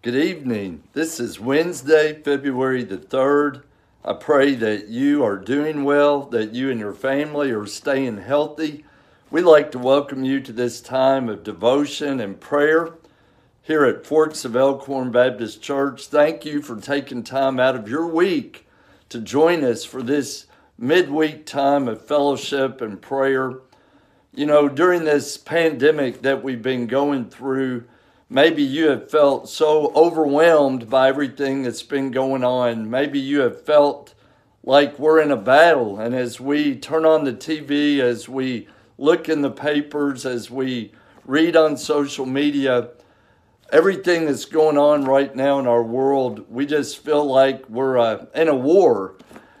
Good evening. This is Wednesday, February the 3rd. I pray that you are doing well, that you and your family are staying healthy. We'd like to welcome you to this time of devotion and prayer here at Forks of Elkhorn Baptist Church. Thank you for taking time out of your week to join us for this midweek time of fellowship and prayer. You know, during this pandemic that we've been going through, maybe you have felt so overwhelmed by everything that's been going on. Maybe you have felt like we're in a battle. And as we turn on the TV, as we look in the papers, as we read on social media, everything that's going on right now in our world, we just feel like we're uh, in a war.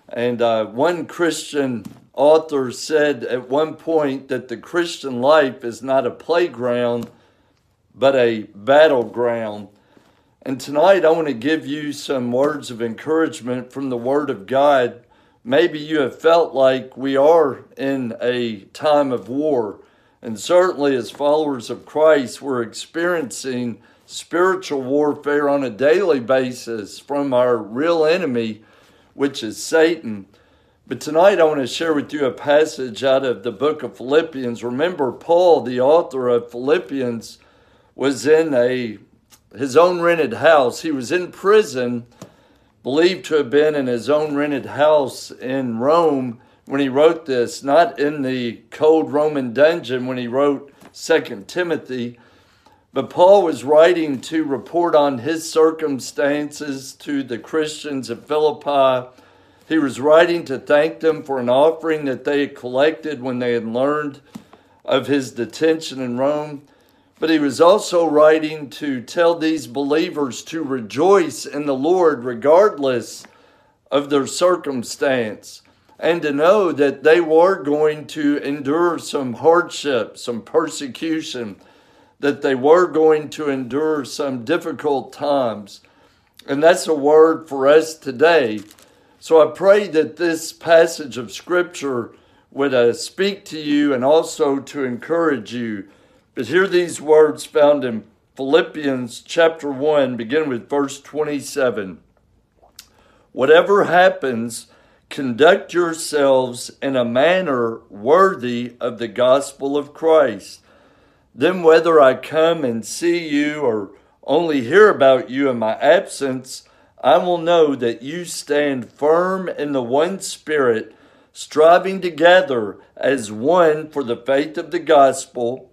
And uh, one Christian author said at one point that the Christian life is not a playground, but a battleground. And tonight I want to give you some words of encouragement from the Word of God. Maybe you have felt like we are in a time of war. And certainly, as followers of Christ, we're experiencing spiritual warfare on a daily basis from our real enemy, which is Satan. But tonight I want to share with you a passage out of the book of Philippians. Remember, Paul, the author of Philippians, was in a his own rented house. He was in prison, believed to have been in his own rented house in Rome when he wrote this, not in the cold Roman dungeon when he wrote Second Timothy. But Paul was writing to report on his circumstances to the Christians at Philippi. He was writing to thank them for an offering that they had collected when they had learned of his detention in Rome. But he was also writing to tell these believers to rejoice in the Lord regardless of their circumstance and to know that they were going to endure some hardship, some persecution, that they were going to endure some difficult times. And that's a word for us today. So I pray that this passage of Scripture would uh, speak to you and also to encourage you but hear these words found in Philippians chapter 1, begin with verse 27. Whatever happens, conduct yourselves in a manner worthy of the gospel of Christ. Then, whether I come and see you or only hear about you in my absence, I will know that you stand firm in the one Spirit, striving together as one for the faith of the gospel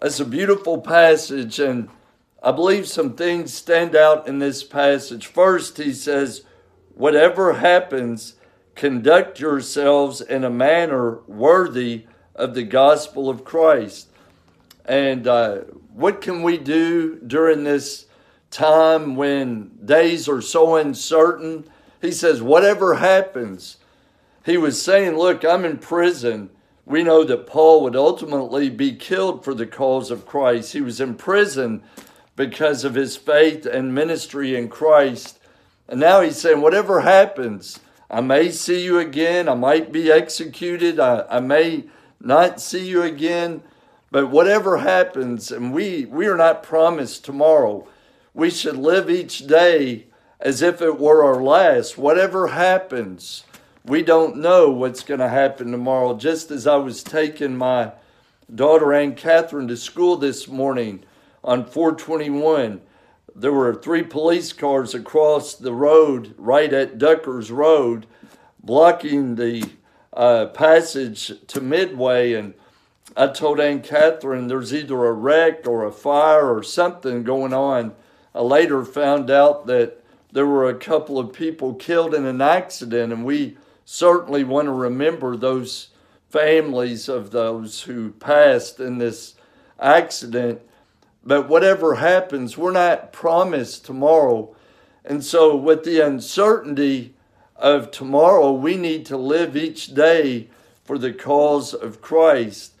That's a beautiful passage, and I believe some things stand out in this passage. First, he says, Whatever happens, conduct yourselves in a manner worthy of the gospel of Christ. And uh, what can we do during this time when days are so uncertain? He says, Whatever happens, he was saying, Look, I'm in prison we know that Paul would ultimately be killed for the cause of Christ. He was in prison because of his faith and ministry in Christ. And now he's saying, whatever happens, I may see you again. I might be executed. I, I may not see you again. But whatever happens, and we, we are not promised tomorrow, we should live each day as if it were our last. Whatever happens, we don't know what's going to happen tomorrow. Just as I was taking my daughter Ann Catherine to school this morning on 421, there were three police cars across the road right at Duckers Road blocking the uh, passage to Midway. And I told Ann Catherine there's either a wreck or a fire or something going on. I later found out that there were a couple of people killed in an accident, and we certainly want to remember those families of those who passed in this accident. but whatever happens, we're not promised tomorrow. And so, with the uncertainty of tomorrow, we need to live each day for the cause of Christ.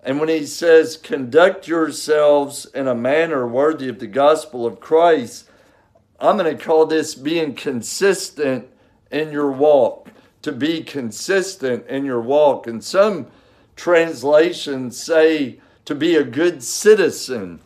And when he says, conduct yourselves in a manner worthy of the gospel of Christ, I'm going to call this being consistent in your walk, to be consistent in your walk. And some translations say to be a good citizen.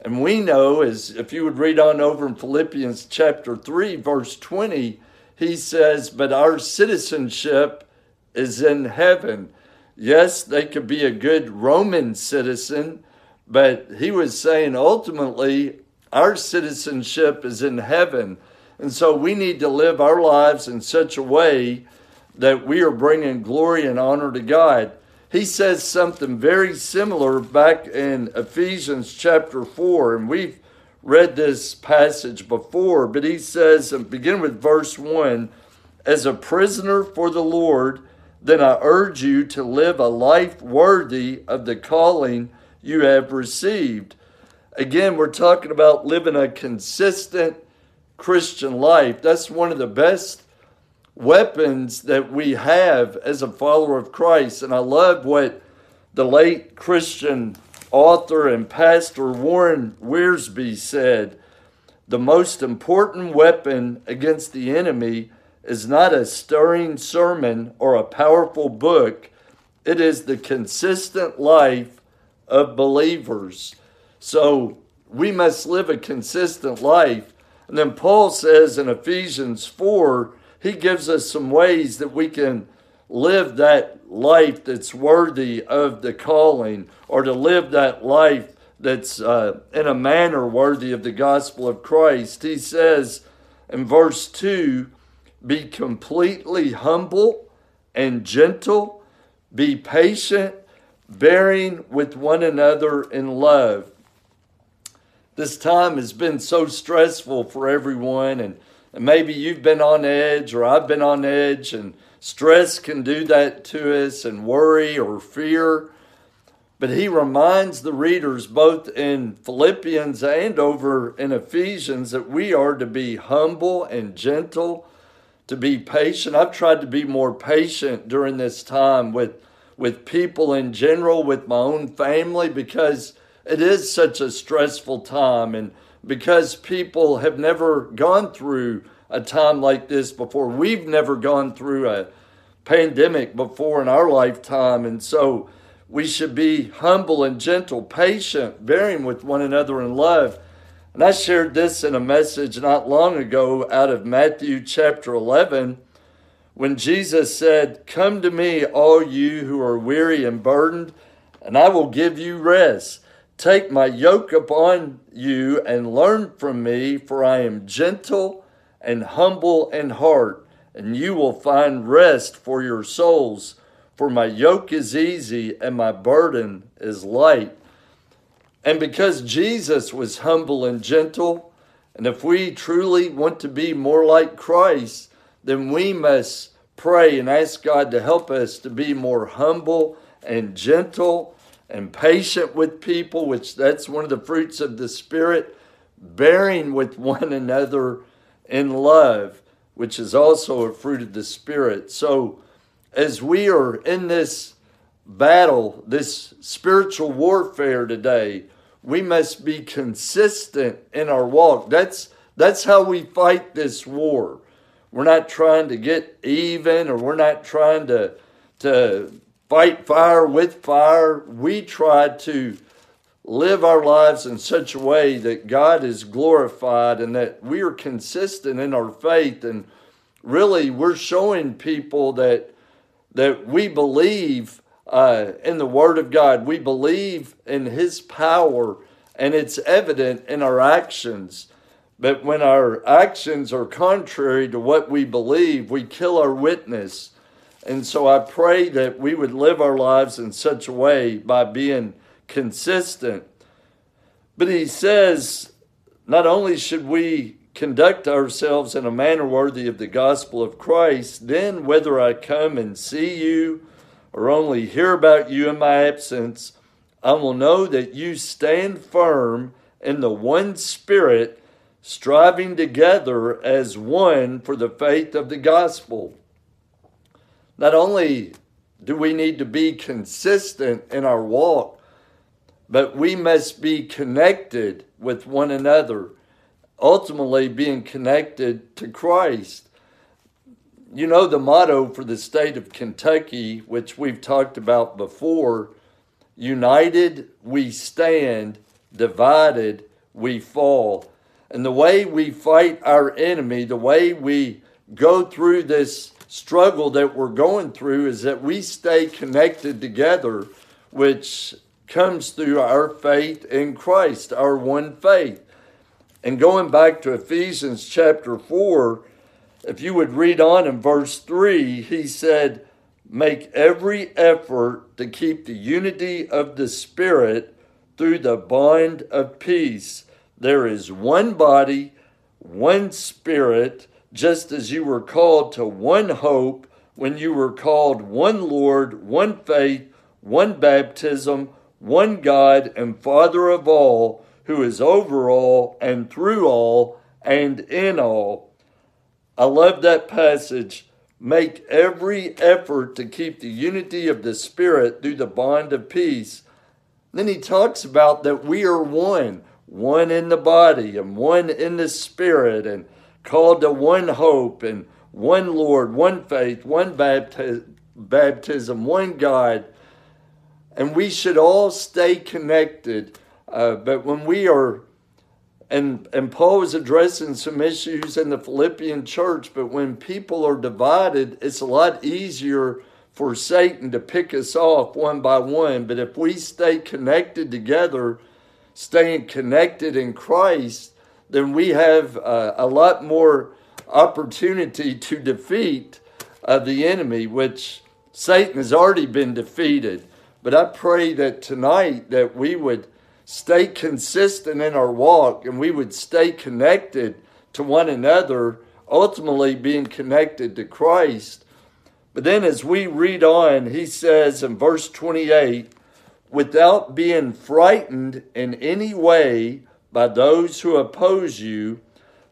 And we know, as if you would read on over in Philippians chapter 3, verse 20, he says, But our citizenship is in heaven. Yes, they could be a good Roman citizen, but he was saying ultimately our citizenship is in heaven. And so we need to live our lives in such a way that we are bringing glory and honor to God. He says something very similar back in Ephesians chapter 4, and we've read this passage before, but he says, and begin with verse 1 As a prisoner for the Lord, then I urge you to live a life worthy of the calling you have received. Again, we're talking about living a consistent Christian life. That's one of the best weapons that we have as a follower of Christ. And I love what the late Christian author and pastor Warren Wiersbe said. The most important weapon against the enemy is not a stirring sermon or a powerful book, it is the consistent life of believers. So we must live a consistent life. And then Paul says in Ephesians 4, he gives us some ways that we can live that life that's worthy of the calling or to live that life that's uh, in a manner worthy of the gospel of Christ. He says in verse 2 be completely humble and gentle, be patient, bearing with one another in love. This time has been so stressful for everyone, and, maybe you've been on edge, or I've been on edge, and stress can do that to us, and worry or fear. But he reminds the readers, both in Philippians and over in Ephesians, that we are to be humble and gentle to be patient. I've tried to be more patient during this time with with people in general, with my own family, because it is such a stressful time and because people have never gone through a time like this before. We've never gone through a pandemic before in our lifetime. And so we should be humble and gentle, patient, bearing with one another in love. And I shared this in a message not long ago out of Matthew chapter 11 when Jesus said, Come to me, all you who are weary and burdened, and I will give you rest. Take my yoke upon you and learn from me, for I am gentle and humble in heart, and you will find rest for your souls. For my yoke is easy and my burden is light. And because Jesus was humble and gentle, and if we truly want to be more like Christ, then we must pray and ask God to help us to be more humble and gentle and patient with people, which that's one of the fruits of the Spirit, bearing with one another in love, which is also a fruit of the Spirit. So, as we are in this battle, this spiritual warfare today, we must be consistent in our walk. That's that's how we fight this war. We're not trying to get even or we're not trying to to fight fire with fire. We try to live our lives in such a way that God is glorified and that we are consistent in our faith and really we're showing people that that we believe uh, in the Word of God. We believe in His power, and it's evident in our actions. But when our actions are contrary to what we believe, we kill our witness. And so I pray that we would live our lives in such a way by being consistent. But he says, not only should we conduct ourselves in a manner worthy of the gospel of Christ, then whether I come and see you or only hear about you in my absence, I will know that you stand firm in the one Spirit, striving together as one for the faith of the gospel. Not only do we need to be consistent in our walk, but we must be connected with one another, ultimately being connected to Christ. You know, the motto for the state of Kentucky, which we've talked about before united we stand, divided we fall. And the way we fight our enemy, the way we go through this struggle that we're going through is that we stay connected together, which comes through our faith in Christ, our one faith. And going back to Ephesians chapter 4, if you would read on in verse 3, he said, Make every effort to keep the unity of the Spirit through the bond of peace. There is one body, one Spirit just as you were called to one hope when you were called one Lord, one faith, one baptism, one God and Father of all, who is over all and through all and in all. I love that passage. Make every effort to keep the unity of the Spirit through the bond of peace. Then he talks about that we are one, one in the body and one in the Spirit, and called to one hope and one Lord, one faith, one baptism, one God. And we should all stay connected. Uh, but when we are, and, and Paul was addressing some issues in the Philippian church, but when people are divided, it's a lot easier for Satan to pick us off one by one. But if we stay connected together, staying connected in Christ, then we have uh, a lot more opportunity to defeat uh, the enemy, which Satan has already been defeated. But I pray that tonight that we would stay consistent in our walk and we would stay connected to one another, ultimately being connected to Christ. But then as we read on, he says in verse 28 without being frightened in any way by those who oppose you.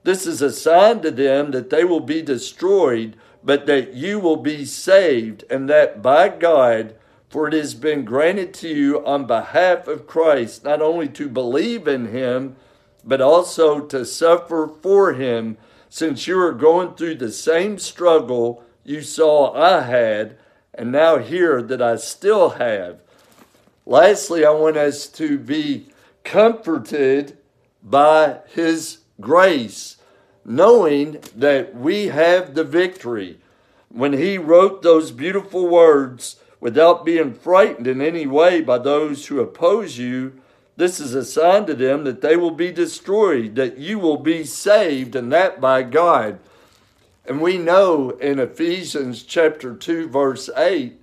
This is a sign to them that they will be destroyed, but that you will be saved, and that by God, for it has been granted to you on behalf of Christ, not only to believe in him, but also to suffer for him, since you are going through the same struggle you saw I had, and now hear that I still have. Lastly, I want us to be comforted by His grace, knowing that we have the victory. When He wrote those beautiful words, without being frightened in any way by those who oppose you, this is a sign to them that they will be destroyed, that you will be saved, and that by God. And we know in Ephesians chapter 2, verse 8,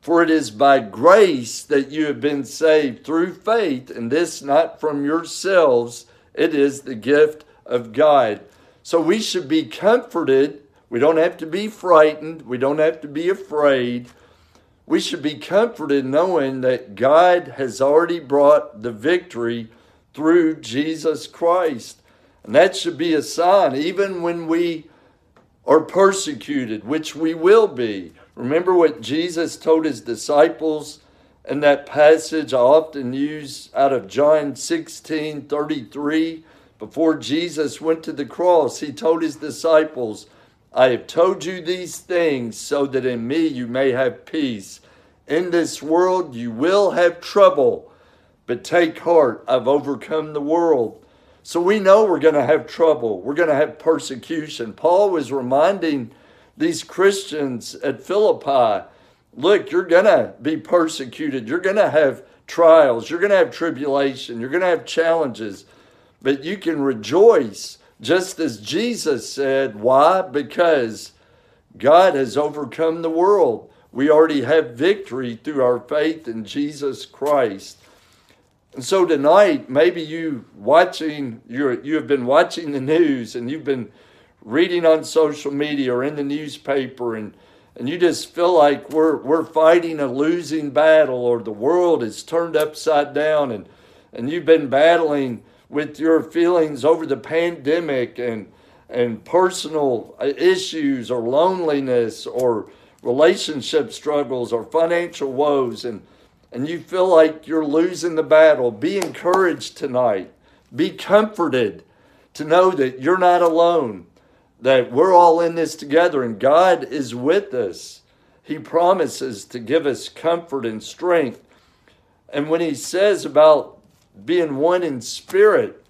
for it is by grace that you have been saved through faith, and this not from yourselves. It is the gift of God. So we should be comforted. We don't have to be frightened. We don't have to be afraid. We should be comforted knowing that God has already brought the victory through Jesus Christ. And that should be a sign, even when we are persecuted, which we will be. Remember what Jesus told his disciples in that passage I often use out of John 16 33. Before Jesus went to the cross, he told his disciples, I have told you these things so that in me you may have peace. In this world you will have trouble, but take heart, I've overcome the world. So we know we're going to have trouble, we're going to have persecution. Paul was reminding these Christians at Philippi look, you're going to be persecuted. You're going to have trials. You're going to have tribulation. You're going to have challenges. But you can rejoice just as Jesus said. Why? Because God has overcome the world. We already have victory through our faith in Jesus Christ. And so tonight, maybe you watching, you you have been watching the news and you've been reading on social media or in the newspaper and and you just feel like we're we're fighting a losing battle or the world is turned upside down and and you've been battling with your feelings over the pandemic and and personal issues or loneliness or relationship struggles or financial woes and and you feel like you're losing the battle, be encouraged tonight. Be comforted to know that you're not alone, that we're all in this together and God is with us. He promises to give us comfort and strength. And when He says about being one in spirit,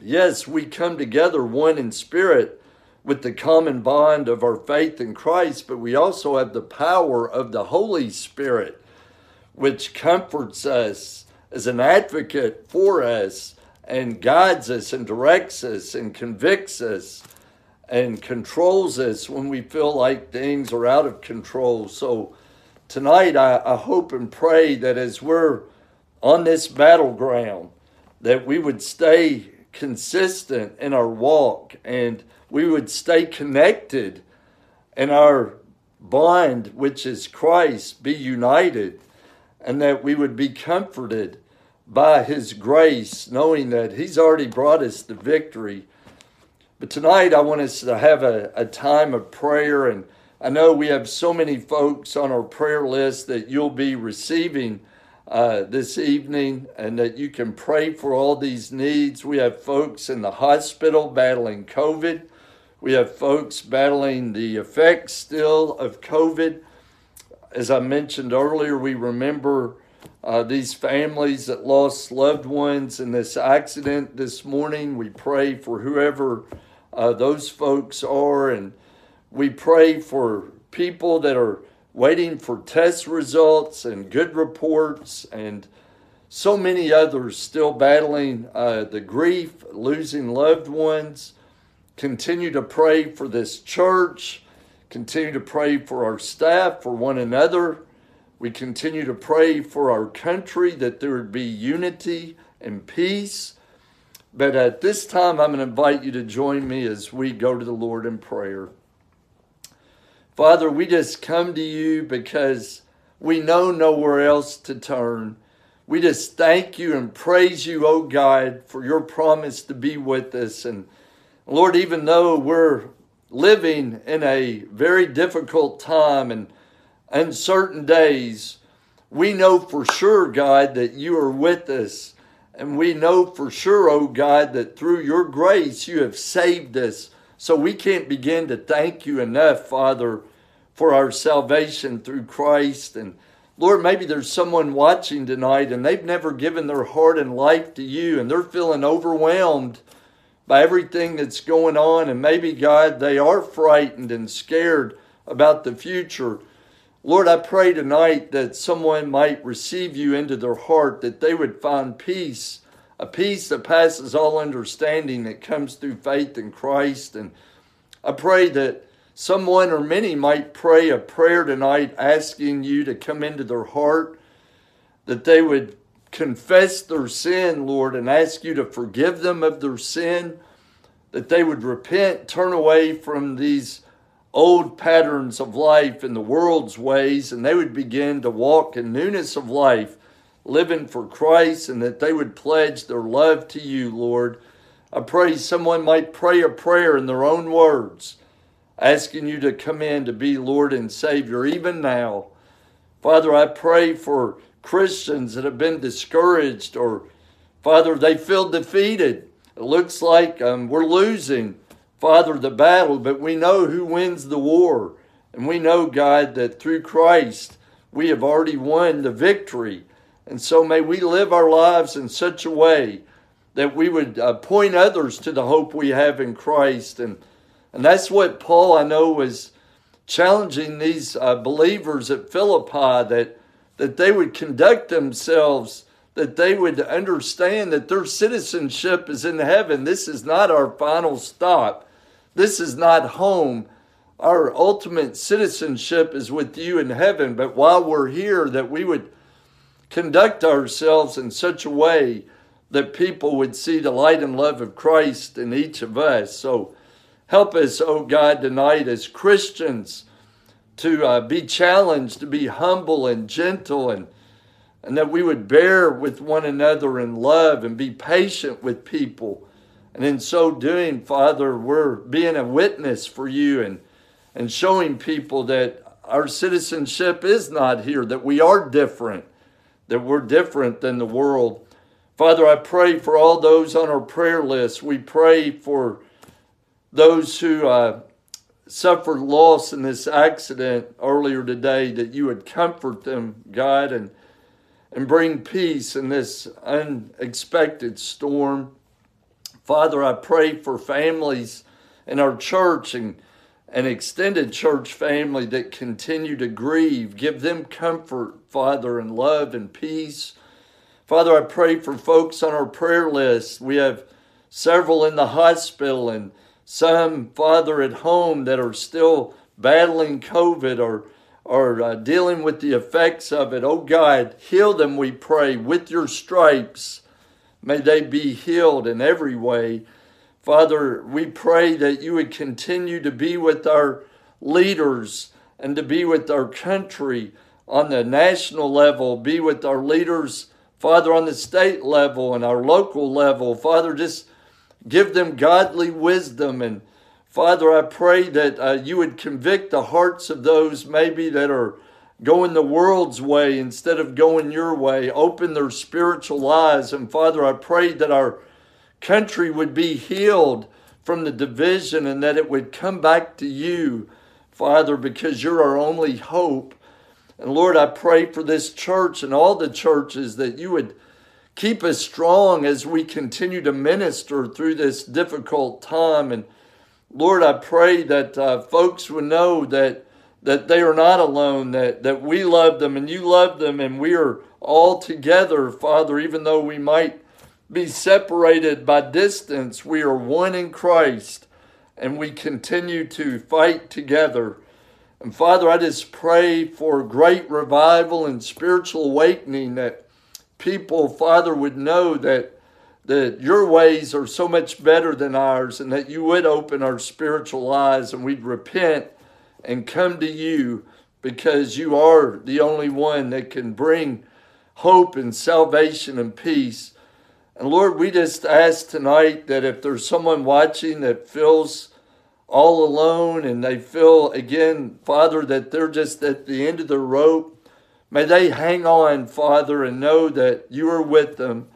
yes, we come together one in spirit with the common bond of our faith in Christ, but we also have the power of the Holy Spirit which comforts us as an advocate for us and guides us and directs us and convicts us and controls us when we feel like things are out of control. So tonight, I, I hope and pray that as we're on this battleground, that we would stay consistent in our walk and we would stay connected in our bond, which is Christ, be united and that we would be comforted by His grace, knowing that He's already brought us the victory. But tonight, I want us to have a, a time of prayer. And I know we have so many folks on our prayer list that you'll be receiving uh, this evening and that you can pray for all these needs. We have folks in the hospital battling COVID. We have folks battling the effects still of COVID as I mentioned earlier, we remember uh, these families that lost loved ones in this accident this morning. We pray for whoever uh, those folks are, and we pray for people that are waiting for test results and good reports, and so many others still battling uh, the grief, losing loved ones. Continue to pray for this church continue to pray for our staff, for one another. We continue to pray for our country that there would be unity and peace. But at this time, I'm going to invite you to join me as we go to the Lord in prayer. Father, we just come to you because we know nowhere else to turn. We just thank you and praise you, oh God, for your promise to be with us. And Lord, even though we're living in a very difficult time and uncertain days, we know for sure, God, that you are with us. And we know for sure, oh God, that through your grace you have saved us. So we can't begin to thank you enough, Father, for our salvation through Christ. And Lord, maybe there's someone watching tonight and they've never given their heart and life to you and they're feeling overwhelmed by everything that's going on, and maybe, God, they are frightened and scared about the future. Lord, I pray tonight that someone might receive you into their heart, that they would find peace, a peace that passes all understanding that comes through faith in Christ. And I pray that someone or many might pray a prayer tonight asking you to come into their heart, that they would confess their sin, Lord, and ask you to forgive them of their sin, that they would repent, turn away from these old patterns of life and the world's ways, and they would begin to walk in newness of life, living for Christ, and that they would pledge their love to you, Lord. I pray someone might pray a prayer in their own words, asking you to come in to be Lord and Savior even now. Father, I pray for Christians that have been discouraged or, Father, they feel defeated. It looks like um, we're losing, Father, the battle, but we know who wins the war. And we know, God, that through Christ we have already won the victory. And so may we live our lives in such a way that we would uh, point others to the hope we have in Christ. And, and that's what Paul, I know, was challenging these uh, believers at Philippi that that they would conduct themselves, that they would understand that their citizenship is in heaven. This is not our final stop, this is not home. Our ultimate citizenship is with you in heaven. But while we're here, that we would conduct ourselves in such a way that people would see the light and love of Christ in each of us. So help us, oh God, tonight as Christians to uh, be challenged to be humble and gentle and and that we would bear with one another in love and be patient with people. And in so doing, Father, we're being a witness for you and, and showing people that our citizenship is not here, that we are different, that we're different than the world. Father, I pray for all those on our prayer list. We pray for those who uh, suffered loss in this accident earlier today, that you would comfort them, God, and, and bring peace in this unexpected storm. Father, I pray for families in our church and an extended church family that continue to grieve. Give them comfort, Father, and love and peace. Father, I pray for folks on our prayer list. We have several in the hospital and some, Father, at home that are still battling COVID or, or uh, dealing with the effects of it. Oh God, heal them, we pray, with your stripes. May they be healed in every way. Father, we pray that you would continue to be with our leaders and to be with our country on the national level, be with our leaders, Father, on the state level and our local level. Father, just Give them godly wisdom. And Father, I pray that uh, you would convict the hearts of those maybe that are going the world's way instead of going your way. Open their spiritual eyes. And Father, I pray that our country would be healed from the division and that it would come back to you, Father, because you're our only hope. And Lord, I pray for this church and all the churches that you would keep us strong as we continue to minister through this difficult time. And Lord, I pray that uh, folks would know that that they are not alone, that, that we love them and you love them, and we are all together, Father, even though we might be separated by distance, we are one in Christ, and we continue to fight together. And Father, I just pray for great revival and spiritual awakening that people, Father, would know that that your ways are so much better than ours and that you would open our spiritual eyes and we'd repent and come to you because you are the only one that can bring hope and salvation and peace. And Lord, we just ask tonight that if there's someone watching that feels all alone and they feel again, Father, that they're just at the end of the rope, May they hang on, Father, and know that you are with them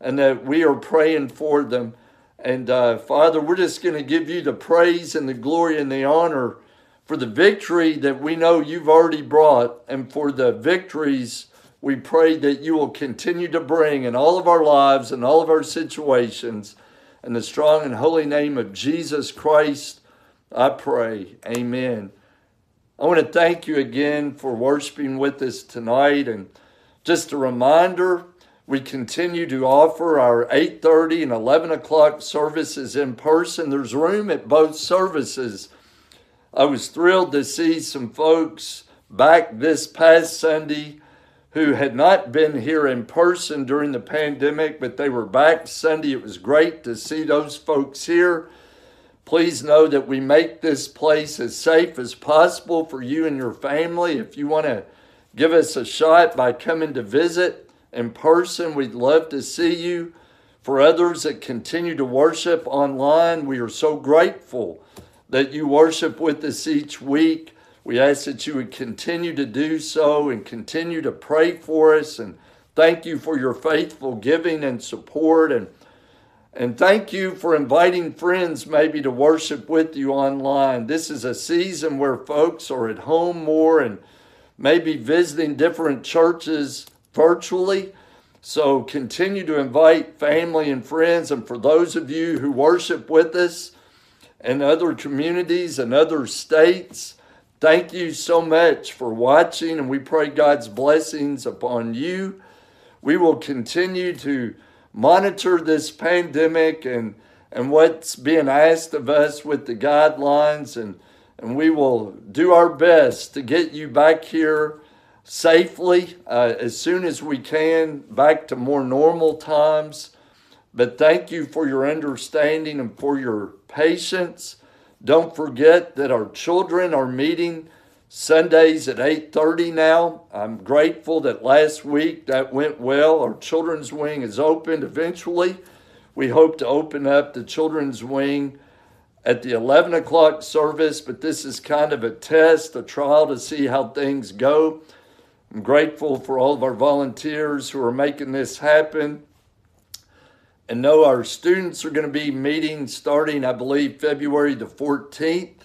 and that we are praying for them. And uh, Father, we're just going to give you the praise and the glory and the honor for the victory that we know you've already brought and for the victories we pray that you will continue to bring in all of our lives and all of our situations. In the strong and holy name of Jesus Christ, I pray. Amen. I want to thank you again for worshiping with us tonight. And just a reminder, we continue to offer our 8.30 and 11 o'clock services in person. There's room at both services. I was thrilled to see some folks back this past Sunday who had not been here in person during the pandemic, but they were back Sunday. It was great to see those folks here. Please know that we make this place as safe as possible for you and your family. If you want to give us a shot by coming to visit in person, we'd love to see you. For others that continue to worship online, we are so grateful that you worship with us each week. We ask that you would continue to do so and continue to pray for us. And thank you for your faithful giving and support. And and thank you for inviting friends maybe to worship with you online. This is a season where folks are at home more and maybe visiting different churches virtually. So continue to invite family and friends. And for those of you who worship with us in other communities and other states, thank you so much for watching. And we pray God's blessings upon you. We will continue to monitor this pandemic and, and what's being asked of us with the guidelines, and, and we will do our best to get you back here safely uh, as soon as we can, back to more normal times. But thank you for your understanding and for your patience. Don't forget that our children are meeting Sundays at 8:30 now. I'm grateful that last week that went well. Our children's wing is opened eventually. We hope to open up the children's wing at the 11 o'clock service, but this is kind of a test, a trial to see how things go. I'm grateful for all of our volunteers who are making this happen. And know our students are going to be meeting starting, I believe, February the 14th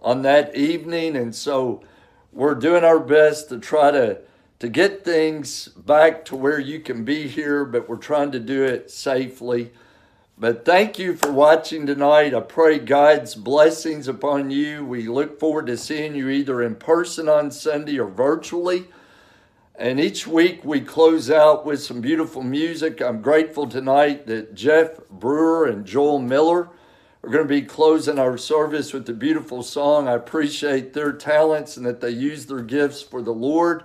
on that evening. And so we're doing our best to try to, to get things back to where you can be here, but we're trying to do it safely. But thank you for watching tonight. I pray God's blessings upon you. We look forward to seeing you either in person on Sunday or virtually. And each week we close out with some beautiful music. I'm grateful tonight that Jeff Brewer and Joel Miller are going to be closing our service with a beautiful song. I appreciate their talents and that they use their gifts for the Lord.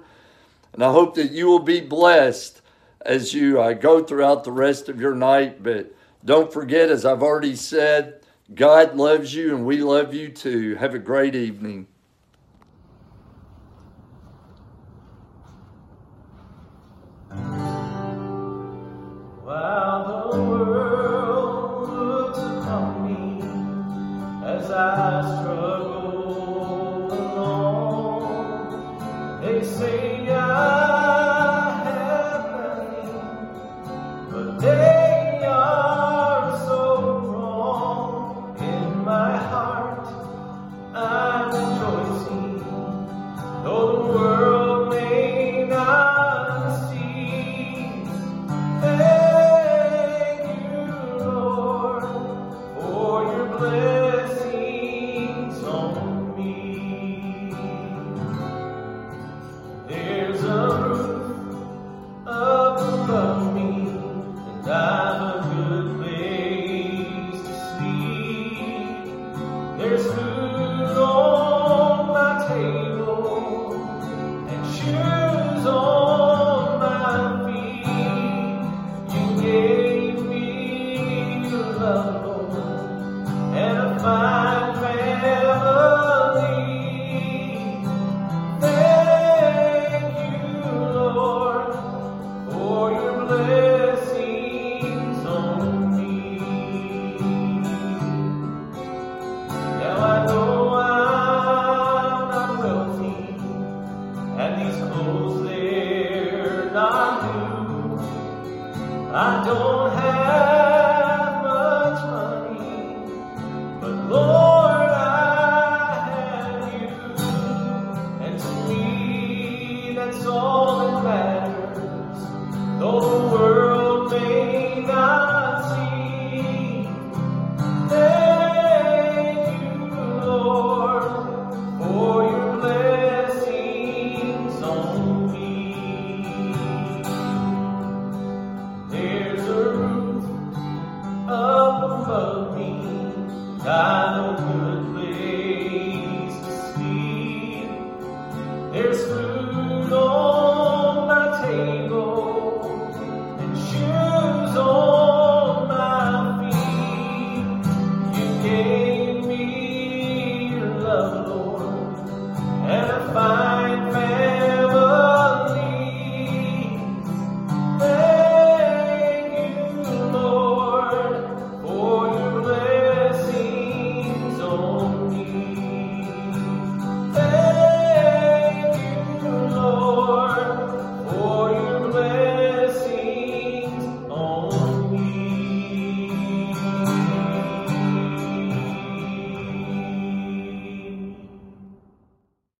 And I hope that you will be blessed as you uh, go throughout the rest of your night. But don't forget, as I've already said, God loves you and we love you too. Have a great evening. While the world looks upon me as I struggle along, they say I